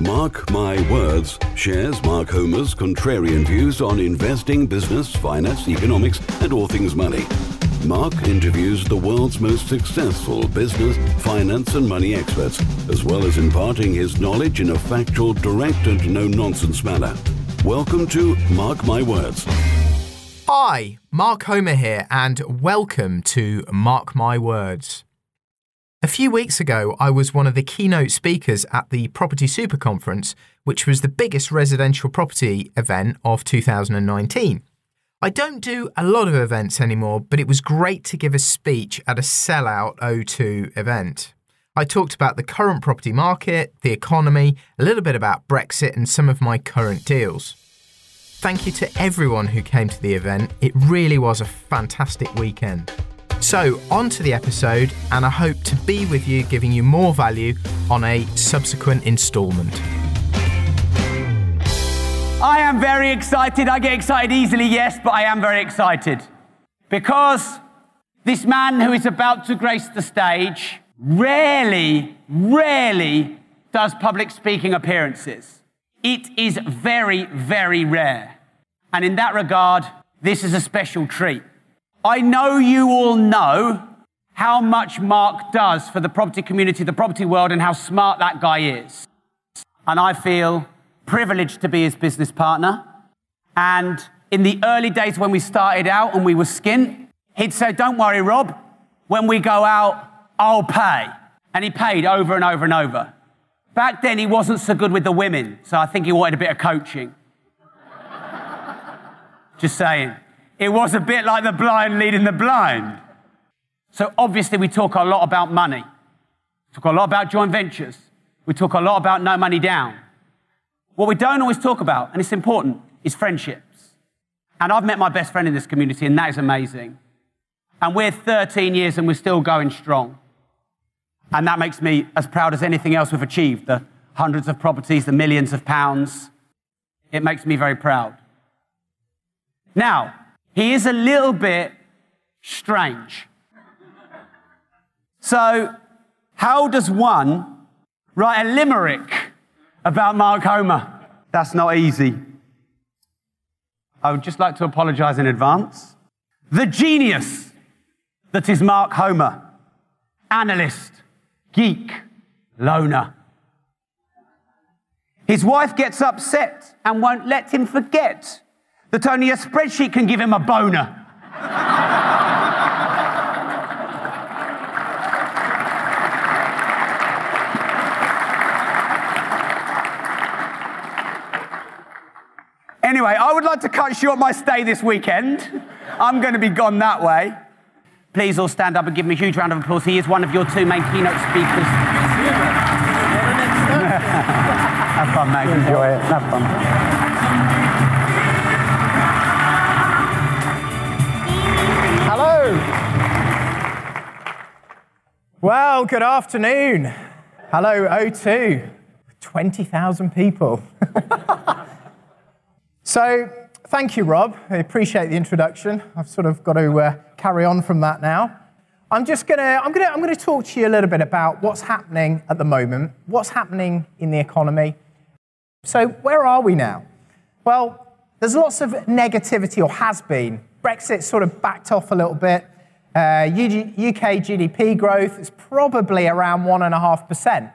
Mark My Words shares Mark Homer's contrarian views on investing, business, finance, economics, and all things money. Mark interviews the world's most successful business, finance, and money experts, as well as imparting his knowledge in a factual, direct, and no nonsense manner. Welcome to Mark My Words. Hi, Mark Homer here, and welcome to Mark My Words. A few weeks ago, I was one of the keynote speakers at the Property Super Conference, which was the biggest residential property event of 2019. I don't do a lot of events anymore, but it was great to give a speech at a sellout O2 event. I talked about the current property market, the economy, a little bit about Brexit, and some of my current deals. Thank you to everyone who came to the event. It really was a fantastic weekend. So, on to the episode, and I hope to be with you giving you more value on a subsequent instalment. I am very excited. I get excited easily, yes, but I am very excited because this man who is about to grace the stage rarely, rarely does public speaking appearances. It is very, very rare. And in that regard, this is a special treat. I know you all know how much Mark does for the property community, the property world, and how smart that guy is. And I feel privileged to be his business partner. And in the early days when we started out and we were skint, he'd say, Don't worry, Rob, when we go out, I'll pay. And he paid over and over and over. Back then, he wasn't so good with the women, so I think he wanted a bit of coaching. Just saying. It was a bit like the blind leading the blind. So obviously, we talk a lot about money. We talk a lot about joint ventures. We talk a lot about no money down. What we don't always talk about, and it's important, is friendships. And I've met my best friend in this community, and that is amazing. And we're 13 years and we're still going strong. And that makes me as proud as anything else we've achieved the hundreds of properties, the millions of pounds. It makes me very proud. Now, he is a little bit strange. So, how does one write a limerick about Mark Homer. That's not easy. I would just like to apologize in advance. The genius that is Mark Homer, analyst, geek, loner. His wife gets upset and won't let him forget that only a spreadsheet can give him a boner. Anyway, I would like to cut short my stay this weekend. I'm going to be gone that way. Please all stand up and give him a huge round of applause. He is one of your two main keynote speakers. Have fun, mate. Enjoy it. Have fun. Well, good afternoon. Hello, O2. 20,000 people. So, thank you, Rob. I appreciate the introduction. I've sort of got to uh, carry on from that now. I'm just gonna, I'm gonna, I'm gonna talk to you a little bit about what's happening at the moment, what's happening in the economy. So, where are we now? Well, there's lots of negativity, or has been. Brexit sort of backed off a little bit. Uh, UK GDP growth is probably around 1.5%.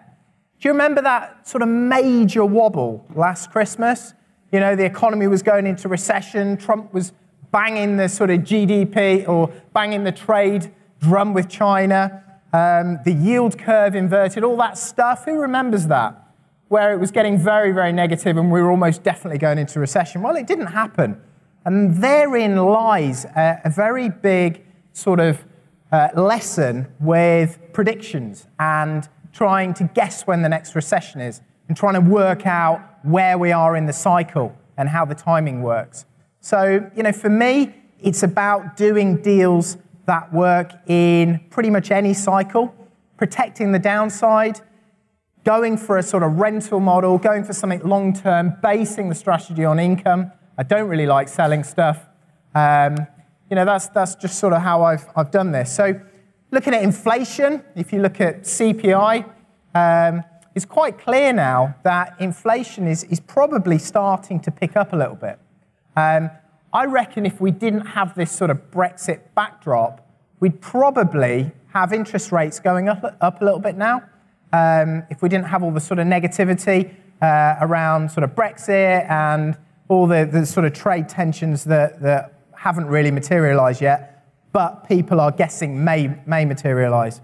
Do you remember that sort of major wobble last Christmas? You know, the economy was going into recession. Trump was banging the sort of GDP or banging the trade drum with China. Um, the yield curve inverted, all that stuff. Who remembers that? Where it was getting very, very negative and we were almost definitely going into recession. Well, it didn't happen. And therein lies a, a very big sort of uh, lesson with predictions and trying to guess when the next recession is and trying to work out where we are in the cycle and how the timing works. So, you know, for me, it's about doing deals that work in pretty much any cycle, protecting the downside, going for a sort of rental model, going for something long term, basing the strategy on income. I don't really like selling stuff. Um, you know, that's, that's just sort of how I've, I've done this. So, looking at inflation, if you look at CPI, um, it's quite clear now that inflation is, is probably starting to pick up a little bit. Um, I reckon if we didn't have this sort of Brexit backdrop, we'd probably have interest rates going up, up a little bit now. Um, if we didn't have all the sort of negativity uh, around sort of Brexit and all the, the sort of trade tensions that, that haven't really materialized yet, but people are guessing may, may materialize.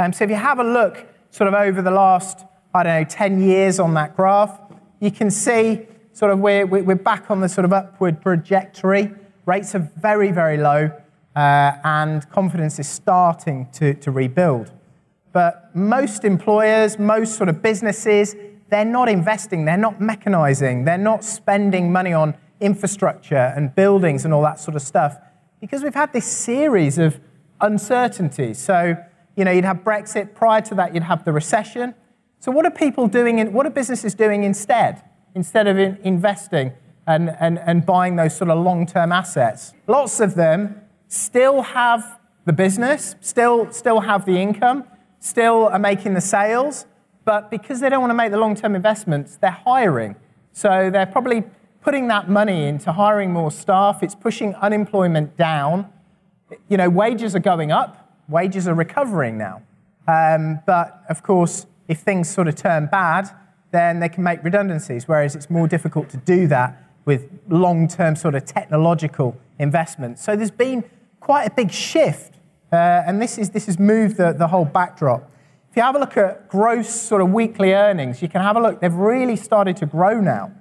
Um, so if you have a look sort of over the last, I don't know, 10 years on that graph, you can see sort of we're, we're back on the sort of upward trajectory. Rates are very, very low, uh, and confidence is starting to, to rebuild. But most employers, most sort of businesses, they're not investing, they're not mechanizing, they're not spending money on infrastructure and buildings and all that sort of stuff because we've had this series of uncertainties. So, you know, you'd have Brexit, prior to that, you'd have the recession. So, what are people doing, in, what are businesses doing instead? Instead of in investing and, and, and buying those sort of long term assets? Lots of them still have the business, still, still have the income, still are making the sales, but because they don't want to make the long term investments, they're hiring. So they're probably putting that money into hiring more staff. It's pushing unemployment down. You know, wages are going up, wages are recovering now. Um, but of course, if things sort of turn bad, then they can make redundancies, whereas it's more difficult to do that with long term sort of technological investments. So there's been quite a big shift, uh, and this, is, this has moved the, the whole backdrop. If you have a look at gross sort of weekly earnings, you can have a look, they've really started to grow now.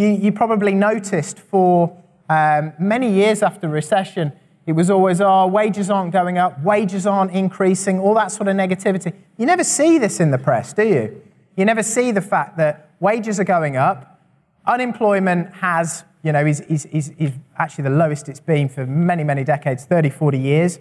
You, you probably noticed for um, many years after recession, it was always, oh, wages aren't going up, wages aren't increasing, all that sort of negativity. You never see this in the press, do you? You never see the fact that wages are going up, unemployment has, you know, is, is, is, is actually the lowest it's been for many, many decades 30, 40 years.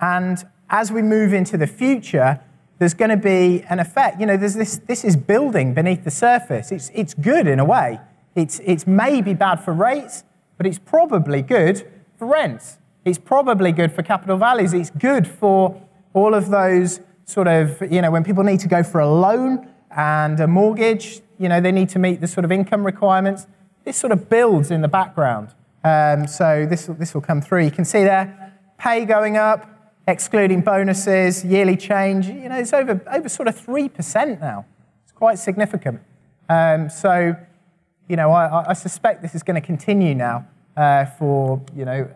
And as we move into the future, there's going to be an effect. You know, there's this, this is building beneath the surface. It's, it's good in a way. It's, it's maybe bad for rates, but it's probably good for rents. It's probably good for capital values. It's good for all of those sort of, you know, when people need to go for a loan and a mortgage, you know, they need to meet the sort of income requirements. This sort of builds in the background. Um, so this, this will come through. You can see there, pay going up, excluding bonuses, yearly change, you know, it's over, over sort of 3% now. It's quite significant. Um, so, you know, I, I, suspect this is going to continue now uh, for, you know,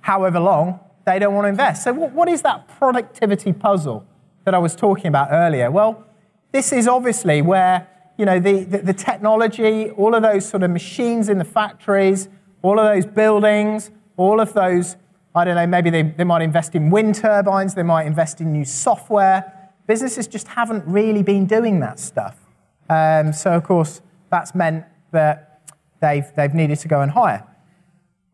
however long they don't want to invest. So, what, what is that productivity puzzle that I was talking about earlier? Well, this is obviously where, you know, the, the, the technology, all of those sort of machines in the factories, all of those buildings, all of those I don't know, maybe they, they might invest in wind turbines, they might invest in new software. Businesses just haven't really been doing that stuff. Um, so, of course, that's meant that they've, they've needed to go and hire.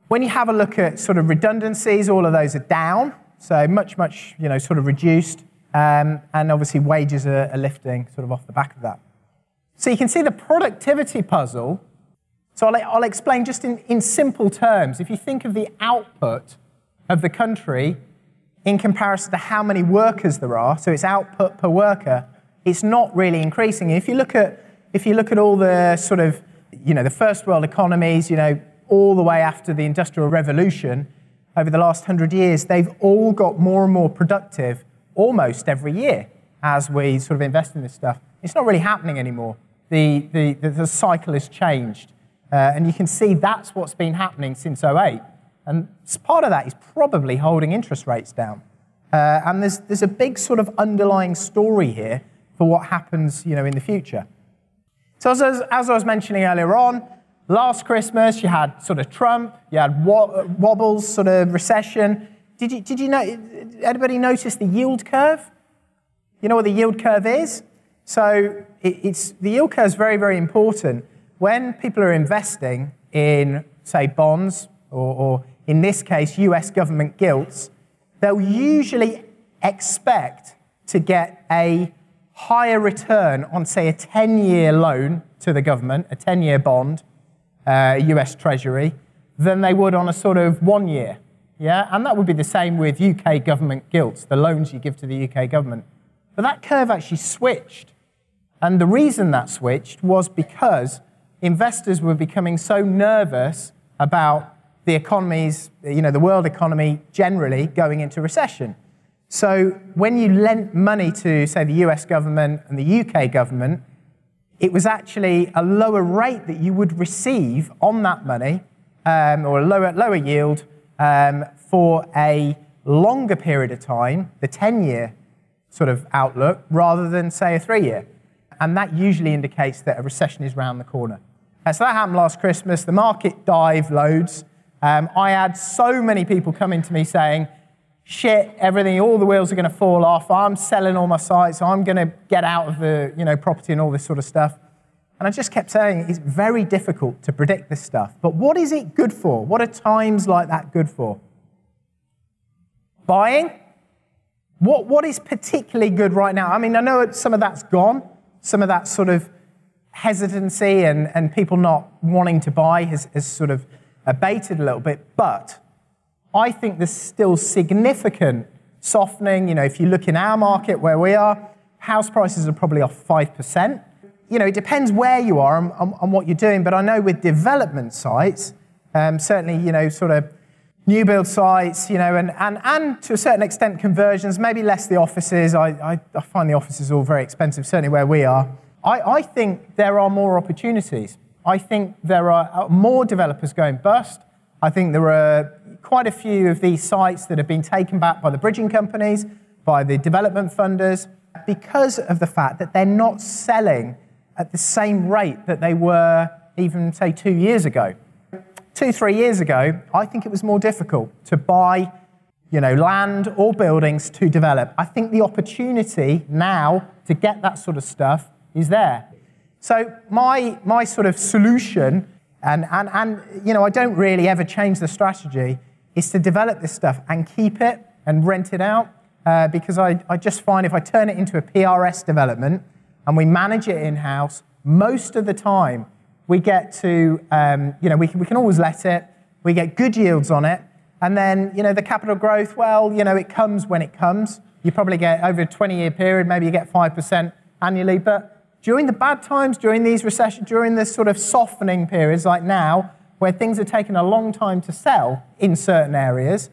When you have a look at sort of redundancies, all of those are down, so much, much, you know, sort of reduced. Um, and obviously, wages are, are lifting sort of off the back of that. So you can see the productivity puzzle. So I'll, I'll explain just in, in simple terms. If you think of the output of the country in comparison to how many workers there are, so its output per worker, it's not really increasing. If you look at if you look at all the sort of you know the first world economies, you know all the way after the industrial revolution, over the last hundred years, they've all got more and more productive almost every year as we sort of invest in this stuff. It's not really happening anymore. The the the, the cycle has changed, uh, and you can see that's what's been happening since 08. And part of that is probably holding interest rates down. Uh, and there's, there's a big sort of underlying story here for what happens you know, in the future. So, as, as I was mentioning earlier on, last Christmas you had sort of Trump, you had wobbles, sort of recession. Did you, did you know, anybody notice the yield curve? You know what the yield curve is? So it, it's, the yield curve is very, very important. When people are investing in, say, bonds or, or in this case, US government gilts, they'll usually expect to get a higher return on, say, a 10 year loan to the government, a 10 year bond, uh, US Treasury, than they would on a sort of one year. Yeah, and that would be the same with UK government gilts, the loans you give to the UK government. But that curve actually switched And the reason that switched was because investors were becoming so nervous about the economies, you know, the world economy generally going into recession. So when you lent money to, say, the US government and the UK government, it was actually a lower rate that you would receive on that money, um, or a lower, lower yield um, for a longer period of time, the 10 year sort of outlook, rather than, say, a three year. And that usually indicates that a recession is around the corner. Uh, so that happened last Christmas. The market dived loads. Um, I had so many people coming to me saying, shit, everything, all the wheels are going to fall off. I'm selling all my sites. I'm going to get out of the you know, property and all this sort of stuff. And I just kept saying it's very difficult to predict this stuff. But what is it good for? What are times like that good for? Buying? What, what is particularly good right now? I mean, I know some of that's gone. Some of that sort of hesitancy and, and people not wanting to buy has, has sort of abated a little bit. But I think there's still significant softening. You know, if you look in our market where we are, house prices are probably off 5%. You know, it depends where you are and, and, and what you're doing, but I know with development sites, um, certainly, you know, sort of new build sites, you know, and, and, and to a certain extent conversions, maybe less the offices. I, I, I find the offices all very expensive, certainly where we are. I, I think there are more opportunities. I think there are uh, more developers going bust. I think there are quite a few of these sites that have been taken back by the bridging companies, by the development funders, because of the fact that they're not selling at the same rate that they were even, say, two years ago. Two, three years ago, I think it was more difficult to buy you know, land or buildings to develop. I think the opportunity now to get that sort of stuff is there. So my, my sort of solution, and, and, and you know, I don't really ever change the strategy, is to develop this stuff and keep it and rent it out. Uh, because I, I just find if I turn it into a PRS development and we manage it in house, most of the time we get to, um, you know, we can, we can always let it, we get good yields on it, and then, you know, the capital growth, well, you know, it comes when it comes. You probably get over a 20 year period, maybe you get 5% annually, but during the bad times, during these recessions, during this sort of softening periods like now, where things are taking a long time to sell in certain areas,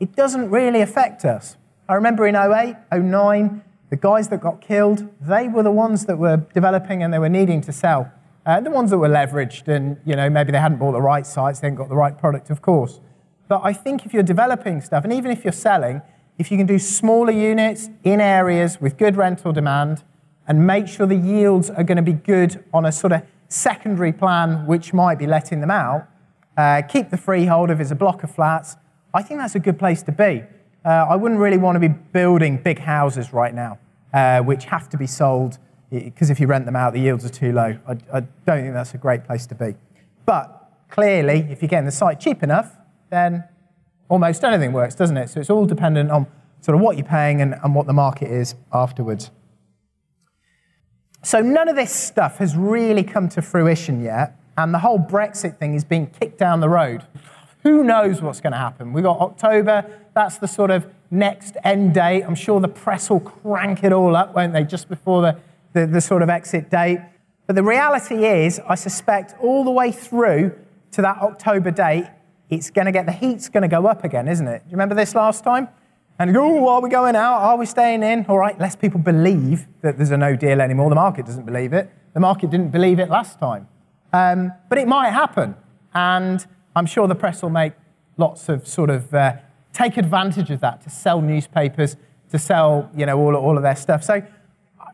it doesn't really affect us. I remember in 08, 09, the guys that got killed, they were the ones that were developing and they were needing to sell. Uh, the ones that were leveraged and, you know, maybe they hadn't bought the right sites, they hadn't got the right product, of course. But I think if you're developing stuff, and even if you're selling, if you can do smaller units in areas with good rental demand and make sure the yields are going to be good on a sort of secondary plan, which might be letting them out, uh, keep the freehold if it's a block of flats. I think that's a good place to be. Uh, I wouldn't really want to be building big houses right now, uh, which have to be sold because if you rent them out, the yields are too low. I, I, don't think that's a great place to be. But clearly, if you're getting the site cheap enough, then almost anything works, doesn't it? So it's all dependent on sort of what you're paying and, and what the market is afterwards. So none of this stuff has really come to fruition yet, and the whole Brexit thing is being kicked down the road. Who knows what's going to happen? We've got October, that's the sort of next end date. I'm sure the press will crank it all up, won't they, just before the, the, the sort of exit date. But the reality is, I suspect all the way through to that October date, it's going to get the heat's going to go up again, isn't it? Do you remember this last time? And go, oh, are we going out? Are we staying in? All right, less people believe that there's a no deal anymore. The market doesn't believe it. The market didn't believe it last time. Um, but it might happen. And I'm sure the press will make lots of sort of uh, take advantage of that to sell newspapers, to sell, you know, all, all of their stuff. So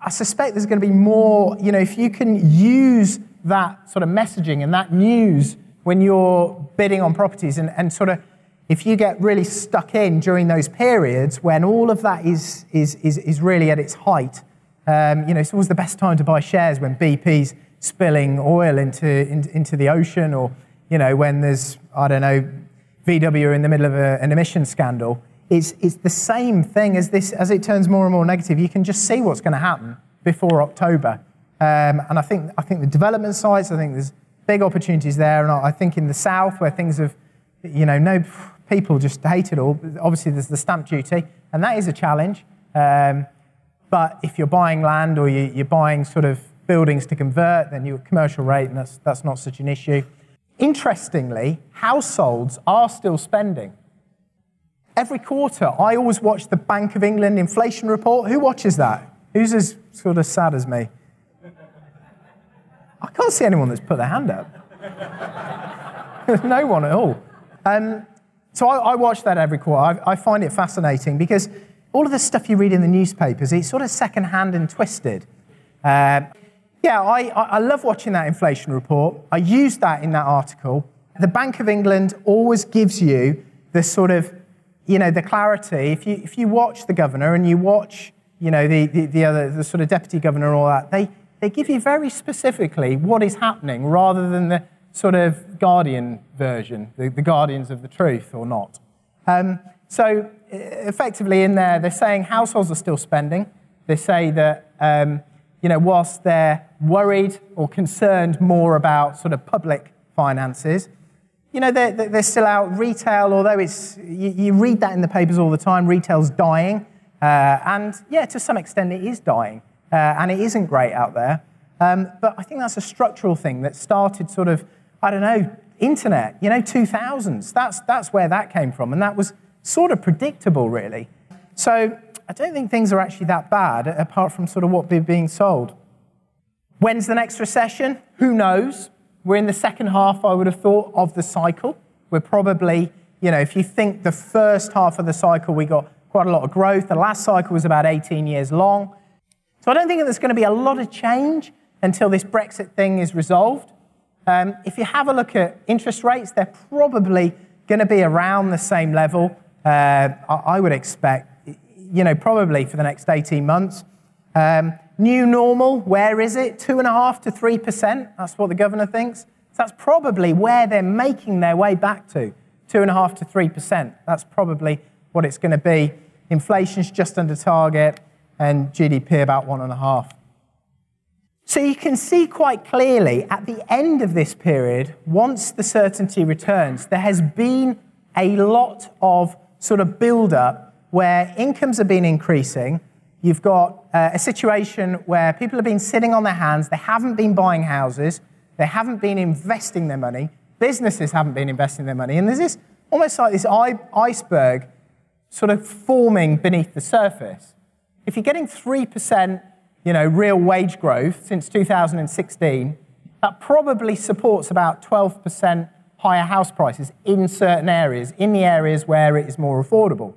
I suspect there's going to be more, you know, if you can use that sort of messaging and that news when you're bidding on properties and, and sort of if you get really stuck in during those periods when all of that is, is, is, is really at its height, um, you know, it's always the best time to buy shares when BP's spilling oil into, in, into the ocean or, you know, when there's, I don't know, VW in the middle of a, an emission scandal. It's, it's the same thing as this, as it turns more and more negative. You can just see what's going to happen before October. Um, and I think, I think the development sites, I think there's big opportunities there. And I think in the south where things have, you know, no, people just hate it all. Obviously, there's the stamp duty, and that is a challenge. Um, but if you're buying land or you, are buying sort of buildings to convert, then your commercial rate, and that's, that's not such an issue. Interestingly, households are still spending. Every quarter, I always watch the Bank of England inflation report. Who watches that? Who's as sort of sad as me? I can't see anyone that's put their hand up. No one at all. Um, so I, I, watch that every quarter. I, I, find it fascinating because all of the stuff you read in the newspapers, it's sort of secondhand and twisted. Uh, yeah, I, I love watching that inflation report. I used that in that article. The Bank of England always gives you the sort of, you know, the clarity. If you, if you watch the governor and you watch, you know, the, the, the other, the sort of deputy governor and all that, they, they give you very specifically what is happening rather than the sort of guardian version, the, the guardians of the truth or not. Um, so effectively in there, they're saying households are still spending. They say that um, you know, whilst they're worried or concerned more about sort of public finances, you know, they're, they're still out. Retail, although it's, you, you, read that in the papers all the time, retail's dying. Uh, and yeah, to some extent, it is dying. Uh, and it isn't great out there. Um, but I think that's a structural thing that started sort of, I don't know, internet, you know, 2000s. That's, that's where that came from. And that was sort of predictable, really. So I don't think things are actually that bad, apart from sort of what they're being sold. When's the next recession? Who knows? We're in the second half, I would have thought, of the cycle. We're probably, you know, if you think the first half of the cycle, we got quite a lot of growth. The last cycle was about 18 years long. So I don't think there's going to be a lot of change until this Brexit thing is resolved. Um, if you have a look at interest rates, they're probably going to be around the same level. Uh, I, would expect you know, probably for the next 18 months. Um, new normal, where is it? Two and a half to three percent. That's what the governor thinks. So that's probably where they're making their way back to. Two and a half to three percent. That's probably what it's going to be. Inflation's just under target, and GDP about one and a half. So you can see quite clearly at the end of this period, once the certainty returns, there has been a lot of sort of build up where incomes have been increasing. You've got uh, a situation where people have been sitting on their hands, they haven't been buying houses, they haven't been investing their money, businesses haven't been investing their money, and there's this almost like this iceberg sort of forming beneath the surface. If you're getting 3% you know, real wage growth since 2016, that probably supports about 12% higher house prices in certain areas, in the areas where it is more affordable.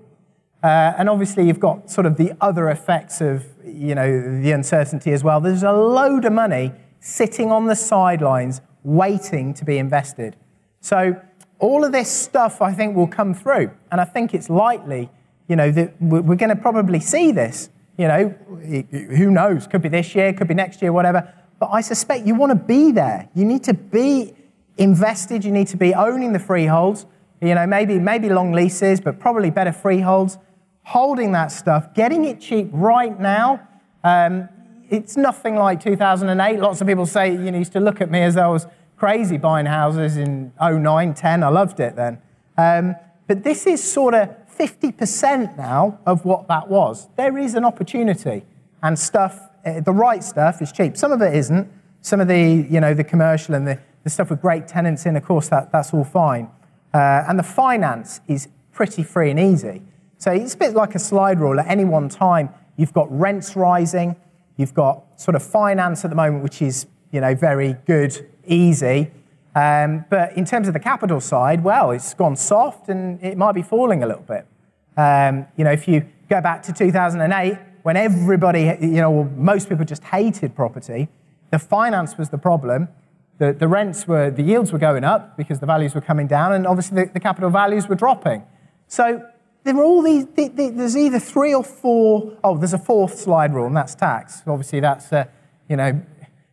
Uh, and obviously, you've got sort of the other effects of you know the uncertainty as well. There's a load of money sitting on the sidelines waiting to be invested. So all of this stuff, I think, will come through, and I think it's likely, you know, that we're going to probably see this. You know, who knows? Could be this year, could be next year, whatever. But I suspect you want to be there. You need to be invested. You need to be owning the freeholds. You know, maybe maybe long leases, but probably better freeholds holding that stuff, getting it cheap right now. Um, it's nothing like 2008. Lots of people say, you know, used to look at me as I was crazy buying houses in 09, 10. I loved it then. Um, but this is sort of 50% now of what that was. There is an opportunity, and stuff, eh, the right stuff is cheap. Some of it isn't. Some of the, you know, the commercial and the, the stuff with great tenants in, of course, that, that's all fine. Uh, and the finance is pretty free and easy. So it's a bit like a slide rule. At any one time, you've got rents rising, you've got sort of finance at the moment, which is you know very good, easy. Um, but in terms of the capital side, well, it's gone soft and it might be falling a little bit. Um, you know, if you go back to 2008, when everybody, you know, most people just hated property, the finance was the problem. The, the rents were, the yields were going up because the values were coming down, and obviously the, the capital values were dropping. So there are all these, there's either three or four, oh, there's a fourth slide rule, and that's tax. Obviously, that's, uh, you know,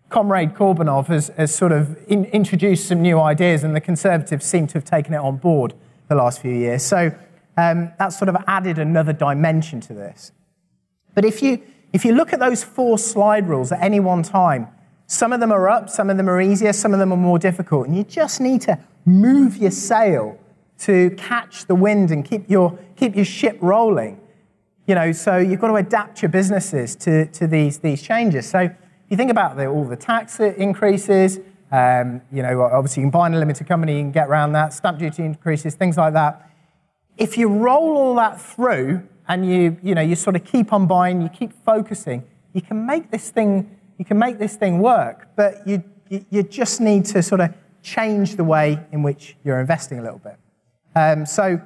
Comrade Korbanov has, has sort of in, introduced some new ideas, and the Conservatives seem to have taken it on board the last few years. So um, that's sort of added another dimension to this. But if you, if you look at those four slide rules at any one time, some of them are up, some of them are easier, some of them are more difficult, and you just need to move your sail to catch the wind and keep your, keep your ship rolling. You know, so you've got to adapt your businesses to, to these, these changes. So you think about the, all the tax increases, um, you know, obviously you can buy in a limited company, can get around that, stamp duty increases, things like that. If you roll all that through and you, you know, you sort of keep on buying, you keep focusing, you can make this thing, you can make this thing work, but you, you just need to sort of change the way in which you're investing a little bit. Um, so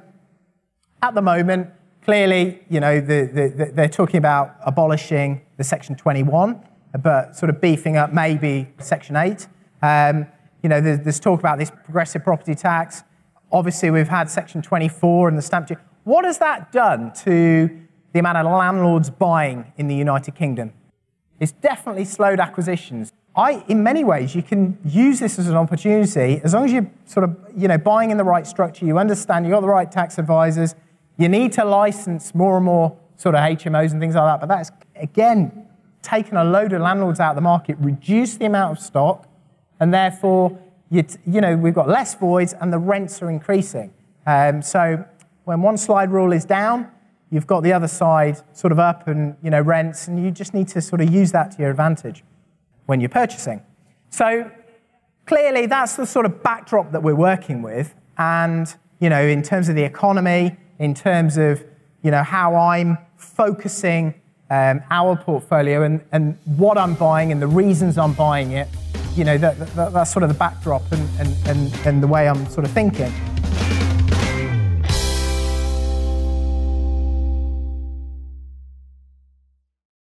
at the moment, clearly, you know, the, the, the, they're talking about abolishing the Section 21, but sort of beefing up maybe Section 8. Um, you know, there's, there's, talk about this progressive property tax. Obviously, we've had Section 24 and the stamp duty. What has that done to the amount of landlords buying in the United Kingdom? It's definitely slowed acquisitions. I, in many ways, you can use this as an opportunity as long as you're sort of, you know, buying in the right structure, you understand, you've got the right tax advisors, you need to license more and more sort of HMOs and things like that. But that's, again, taken a load of landlords out of the market, reduced the amount of stock, and therefore, you, you know, we've got less voids and the rents are increasing. Um, so when one slide rule is down, you've got the other side sort of up and, you know, rents, and you just need to sort of use that to your advantage when you're purchasing. So clearly, that's the sort of backdrop that we're working with. And, you know, in terms of the economy, in terms of, you know, how I'm focusing um, our portfolio and, and what I'm buying and the reasons I'm buying it, you know, that, that, that's sort of the backdrop and, and, and, and the way I'm sort of thinking.